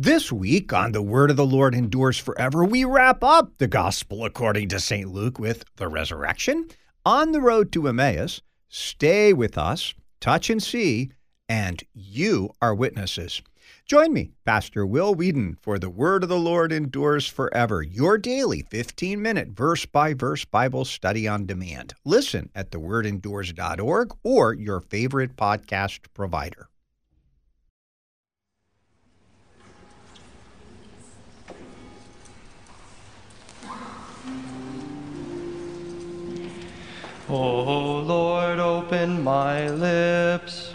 This week on The Word of the Lord Endures Forever, we wrap up the Gospel according to St. Luke with the resurrection, on the road to Emmaus, stay with us, touch and see, and you are witnesses. Join me, Pastor Will Weedon, for The Word of the Lord Endures Forever, your daily 15 minute verse by verse Bible study on demand. Listen at thewordendures.org or your favorite podcast provider. O Lord, open my lips.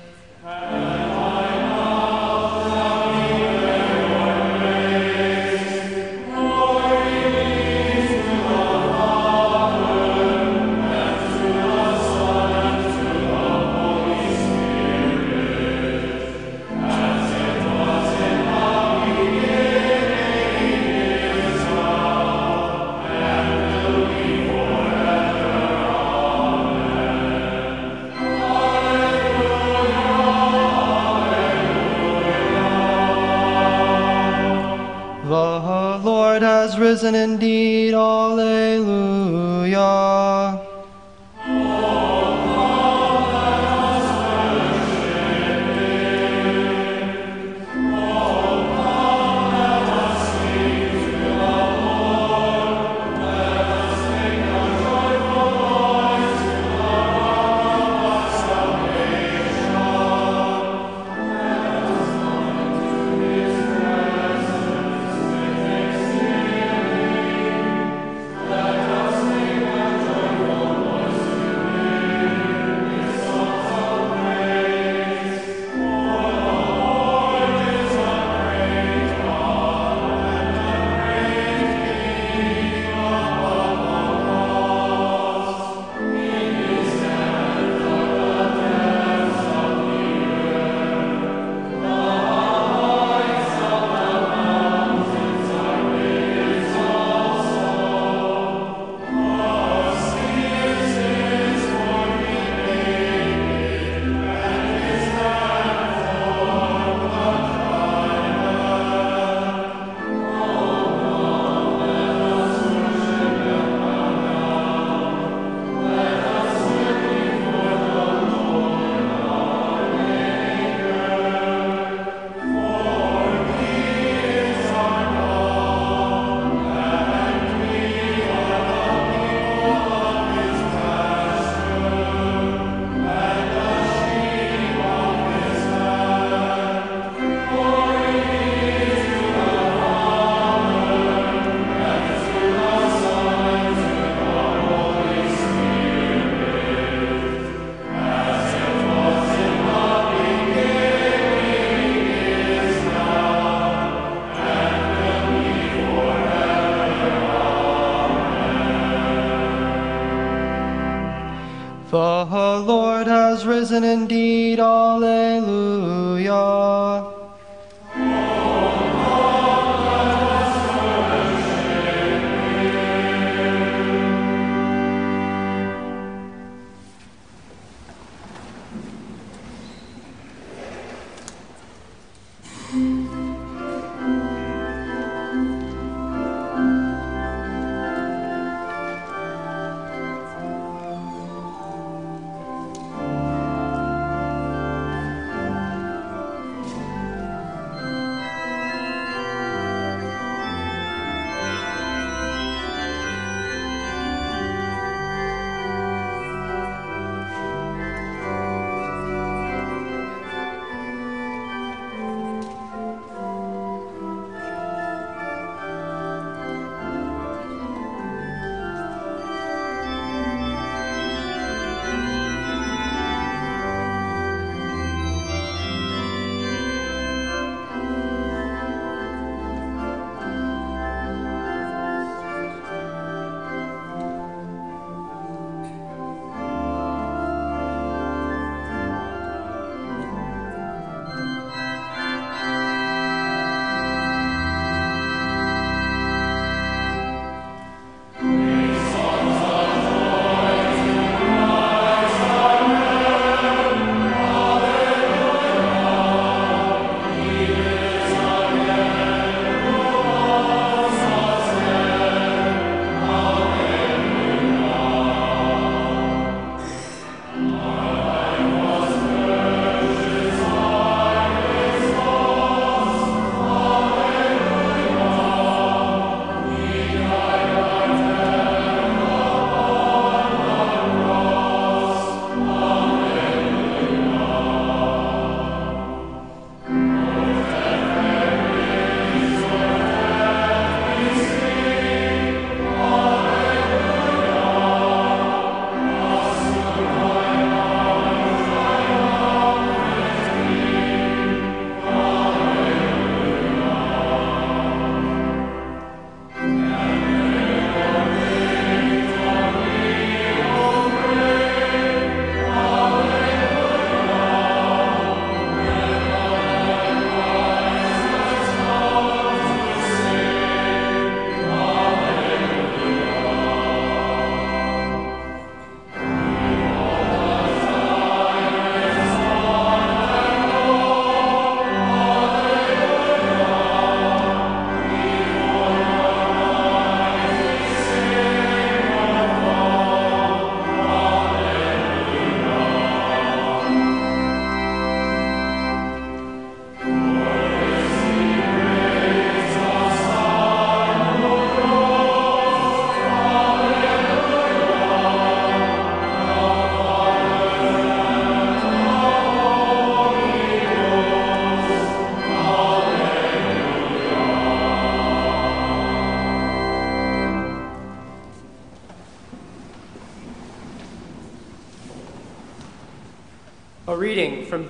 Risen indeed. Risen indeed.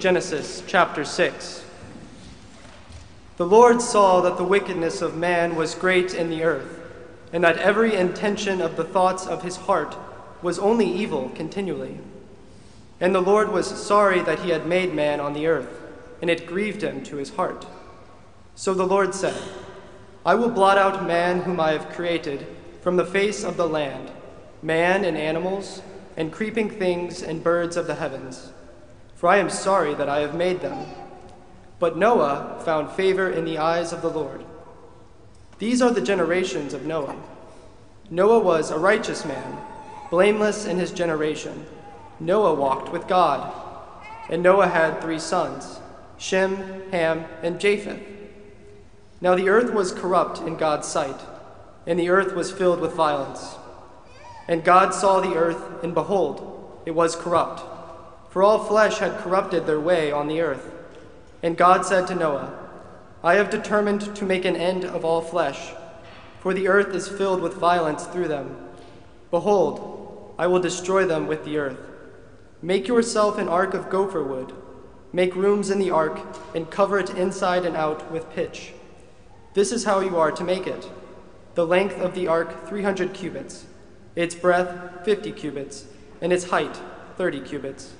Genesis chapter 6. The Lord saw that the wickedness of man was great in the earth, and that every intention of the thoughts of his heart was only evil continually. And the Lord was sorry that he had made man on the earth, and it grieved him to his heart. So the Lord said, I will blot out man whom I have created from the face of the land, man and animals, and creeping things and birds of the heavens, for I am sorry that I have made them. But Noah found favor in the eyes of the Lord. These are the generations of Noah. Noah was a righteous man, blameless in his generation. Noah walked with God. And Noah had three sons Shem, Ham, and Japheth. Now the earth was corrupt in God's sight, and the earth was filled with violence. And God saw the earth, and behold, it was corrupt, for all flesh had corrupted their way on the earth. And God said to Noah, I have determined to make an end of all flesh, for the earth is filled with violence through them. Behold, I will destroy them with the earth. Make yourself an ark of gopher wood. Make rooms in the ark, and cover it inside and out with pitch. This is how you are to make it the length of the ark 300 cubits, its breadth 50 cubits, and its height 30 cubits.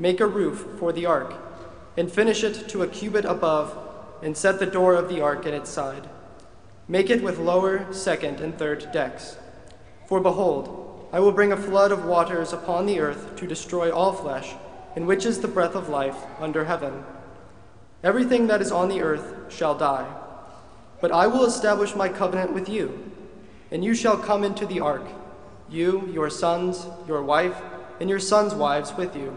Make a roof for the ark, and finish it to a cubit above, and set the door of the ark in its side. Make it with lower, second, and third decks. For behold, I will bring a flood of waters upon the earth to destroy all flesh, in which is the breath of life under heaven. Everything that is on the earth shall die. But I will establish my covenant with you, and you shall come into the ark, you, your sons, your wife, and your sons' wives with you.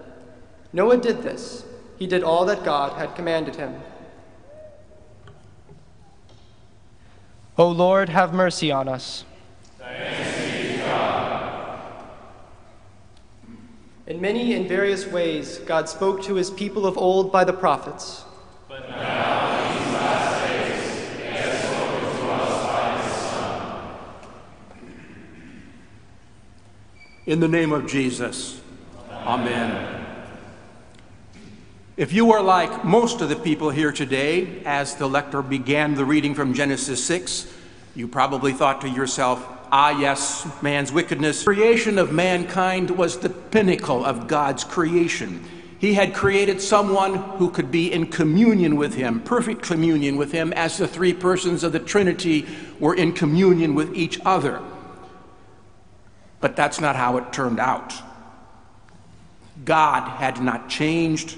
Noah did this. He did all that God had commanded him. O Lord, have mercy on us. In many and various ways, God spoke to his people of old by the prophets. But now, in these last days, he has spoken to us by his Son. In the name of Jesus, Amen. If you were like most of the people here today, as the lector began the reading from Genesis 6, you probably thought to yourself, ah, yes, man's wickedness. Creation of mankind was the pinnacle of God's creation. He had created someone who could be in communion with Him, perfect communion with Him, as the three persons of the Trinity were in communion with each other. But that's not how it turned out. God had not changed.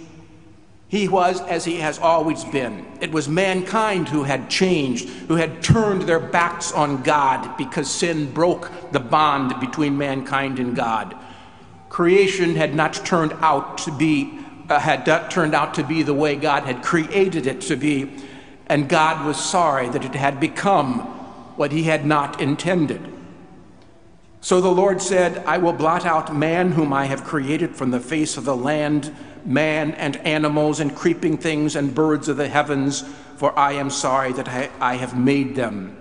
He was as he has always been. It was mankind who had changed, who had turned their backs on God because sin broke the bond between mankind and God. Creation had not turned out to be uh, had turned out to be the way God had created it to be, and God was sorry that it had become what he had not intended. So the Lord said, I will blot out man whom I have created from the face of the land man and animals and creeping things and birds of the heavens, for I am sorry that I, have made them.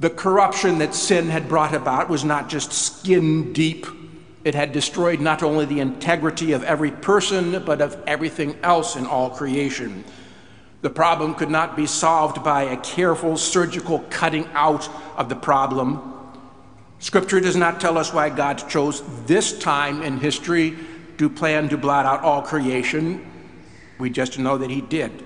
The corruption that sin had brought about was not just skin deep. It had destroyed not only the integrity of every person, but of everything else in all creation. The problem could not be solved by a careful surgical cutting out of the problem. Scripture does not tell us why God chose this time in history to plan to blot out all creation. We just know that he did.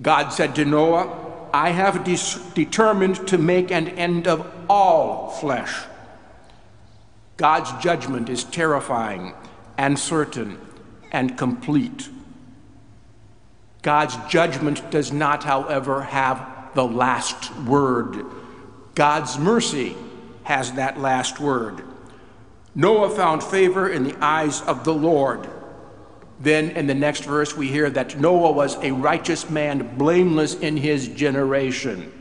God said to Noah, I have de- determined to make an end of all flesh. God's judgment is terrifying and certain and complete. God's judgment does not, however, have the last word. God's mercy has that last word. Noah found favor in the eyes of the Lord. Then in the next verse, we hear that Noah was a righteous man, blameless in his generation.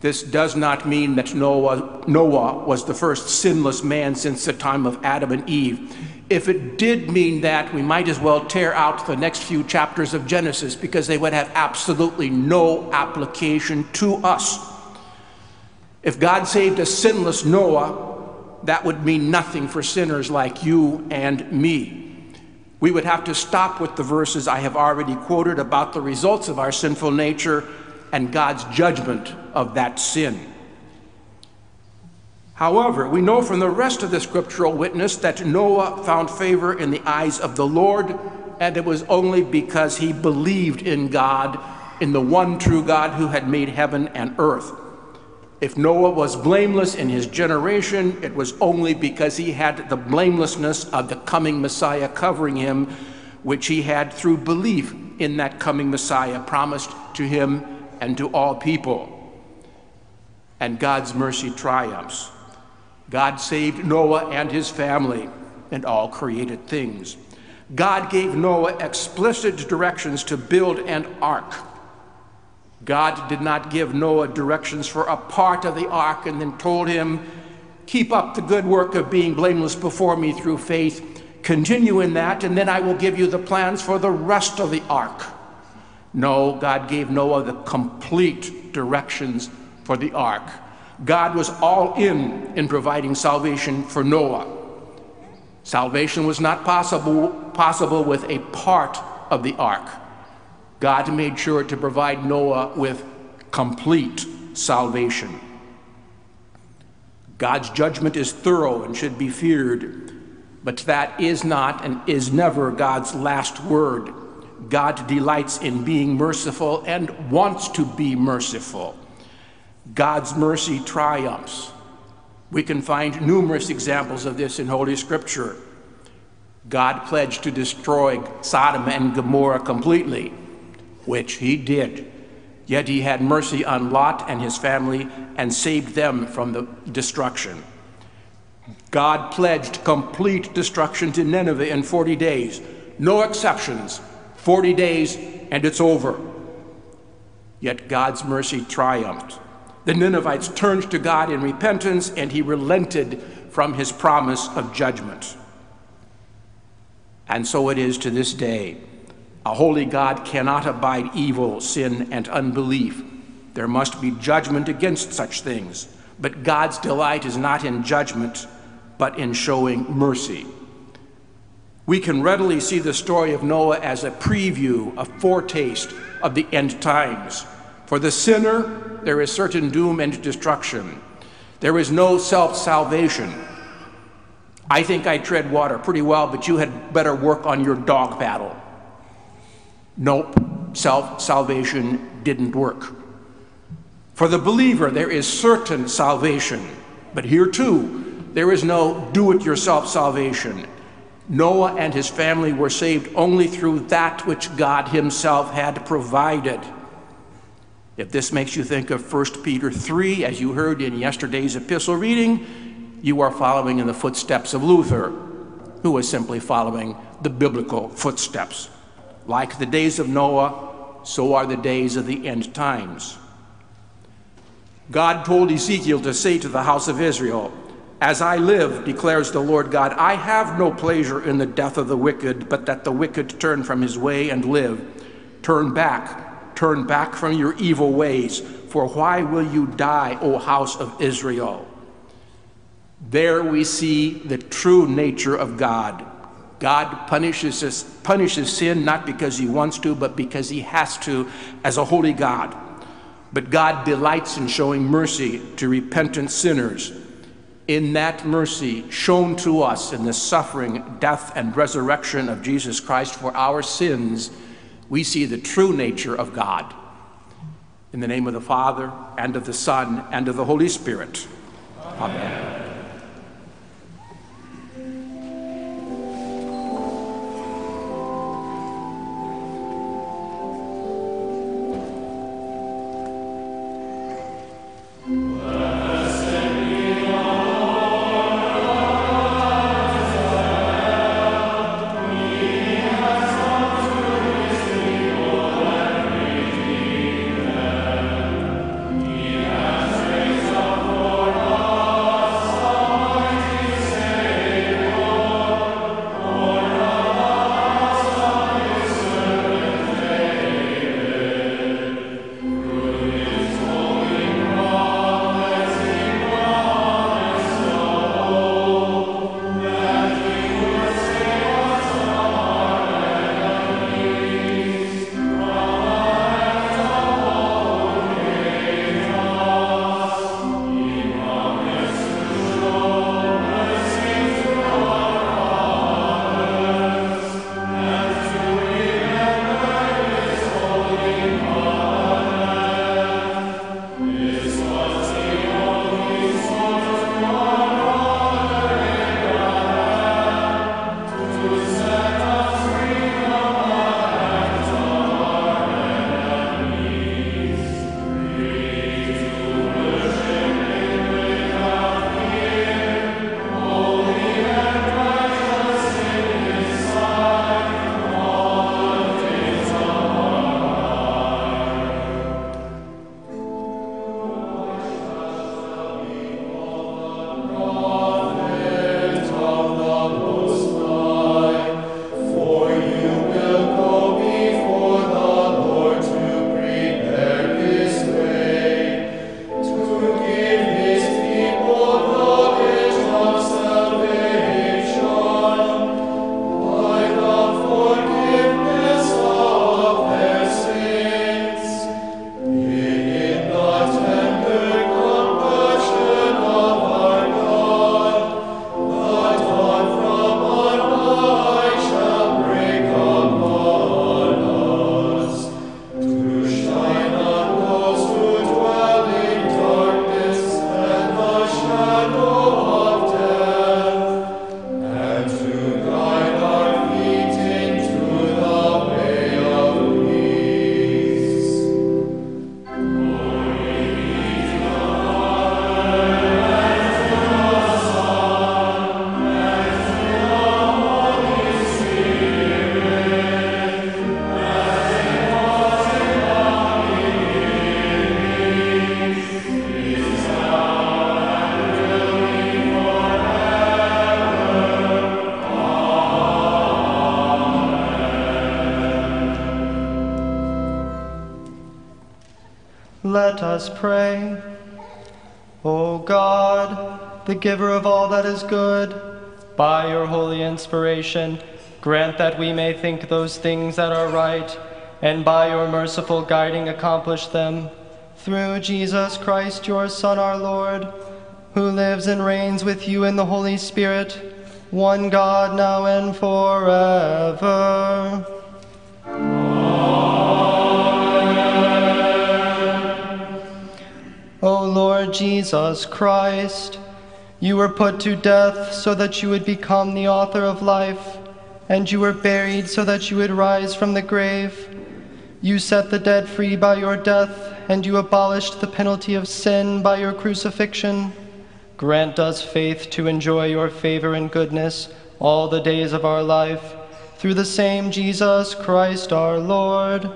This does not mean that Noah, Noah was the first sinless man since the time of Adam and Eve. If it did mean that, we might as well tear out the next few chapters of Genesis because they would have absolutely no application to us. If God saved a sinless Noah, that would mean nothing for sinners like you and me. We would have to stop with the verses I have already quoted about the results of our sinful nature and God's judgment of that sin. However, we know from the rest of the scriptural witness that Noah found favor in the eyes of the Lord, and it was only because he believed in God, in the one true God who had made heaven and earth. If Noah was blameless in his generation, it was only because he had the blamelessness of the coming Messiah covering him, which he had through belief in that coming Messiah promised to him and to all people. And God's mercy triumphs. God saved Noah and his family and all created things. God gave Noah explicit directions to build an ark. God did not give Noah directions for a part of the ark and then told him, Keep up the good work of being blameless before me through faith. Continue in that, and then I will give you the plans for the rest of the ark. No, God gave Noah the complete directions for the ark. God was all in in providing salvation for Noah. Salvation was not possible, possible with a part of the ark. God made sure to provide Noah with complete salvation. God's judgment is thorough and should be feared, but that is not and is never God's last word. God delights in being merciful and wants to be merciful. God's mercy triumphs. We can find numerous examples of this in Holy Scripture. God pledged to destroy Sodom and Gomorrah completely, which he did. Yet he had mercy on Lot and his family and saved them from the destruction. God pledged complete destruction to Nineveh in 40 days, no exceptions. 40 days and it's over. Yet God's mercy triumphed. The Ninevites turned to God in repentance and he relented from his promise of judgment. And so it is to this day. A holy God cannot abide evil, sin, and unbelief. There must be judgment against such things. But God's delight is not in judgment, but in showing mercy. We can readily see the story of Noah as a preview, a foretaste of the end times. For the sinner, there is certain doom and destruction. There is no self salvation. I think I tread water pretty well, but you had better work on your dog paddle. Nope, self salvation didn't work. For the believer, there is certain salvation, but here too, there is no do it yourself salvation. Noah and his family were saved only through that which God himself had provided. If this makes you think of 1 Peter 3, as you heard in yesterday's epistle reading, you are following in the footsteps of Luther, who was simply following the biblical footsteps. Like the days of Noah, so are the days of the end times. God told Ezekiel to say to the house of Israel, As I live, declares the Lord God, I have no pleasure in the death of the wicked, but that the wicked turn from his way and live. Turn back, turn back from your evil ways, for why will you die, O house of Israel? There we see the true nature of God. God punishes, us, punishes sin not because he wants to, but because he has to as a holy God. But God delights in showing mercy to repentant sinners. In that mercy shown to us in the suffering, death, and resurrection of Jesus Christ for our sins, we see the true nature of God. In the name of the Father, and of the Son, and of the Holy Spirit. Amen. Amen. Let us pray. O God, the giver of all that is good, by your holy inspiration, grant that we may think those things that are right, and by your merciful guiding accomplish them. Through Jesus Christ, your Son, our Lord, who lives and reigns with you in the Holy Spirit, one God, now and forever. O Lord Jesus Christ, you were put to death so that you would become the author of life, and you were buried so that you would rise from the grave. You set the dead free by your death, and you abolished the penalty of sin by your crucifixion. Grant us faith to enjoy your favor and goodness all the days of our life, through the same Jesus Christ our Lord.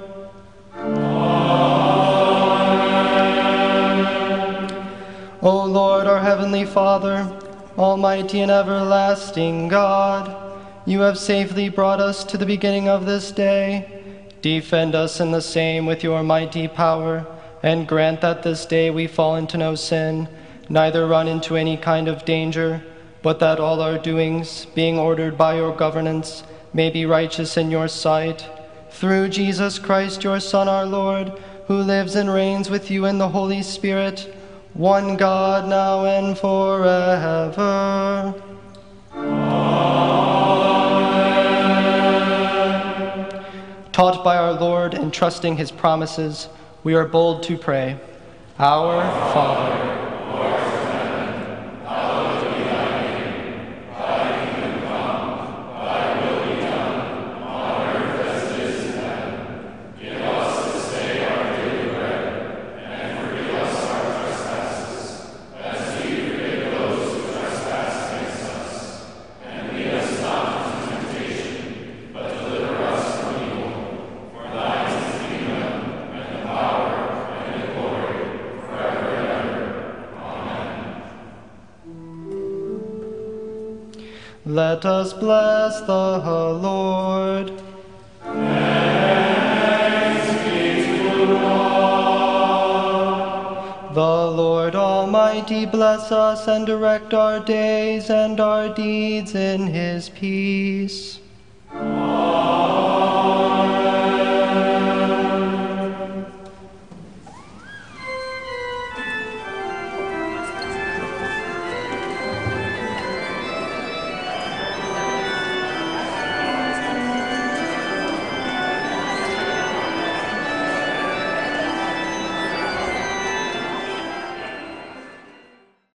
Heavenly Father, almighty and everlasting God, you have safely brought us to the beginning of this day. Defend us in the same with your mighty power, and grant that this day we fall into no sin, neither run into any kind of danger, but that all our doings, being ordered by your governance, may be righteous in your sight. Through Jesus Christ, your Son, our Lord, who lives and reigns with you in the Holy Spirit, one God, now and forever. Taught by our Lord and trusting his promises, we are bold to pray. Our Father. Let us bless the Lord. The Lord Almighty bless us and direct our days and our deeds in his peace. Amen.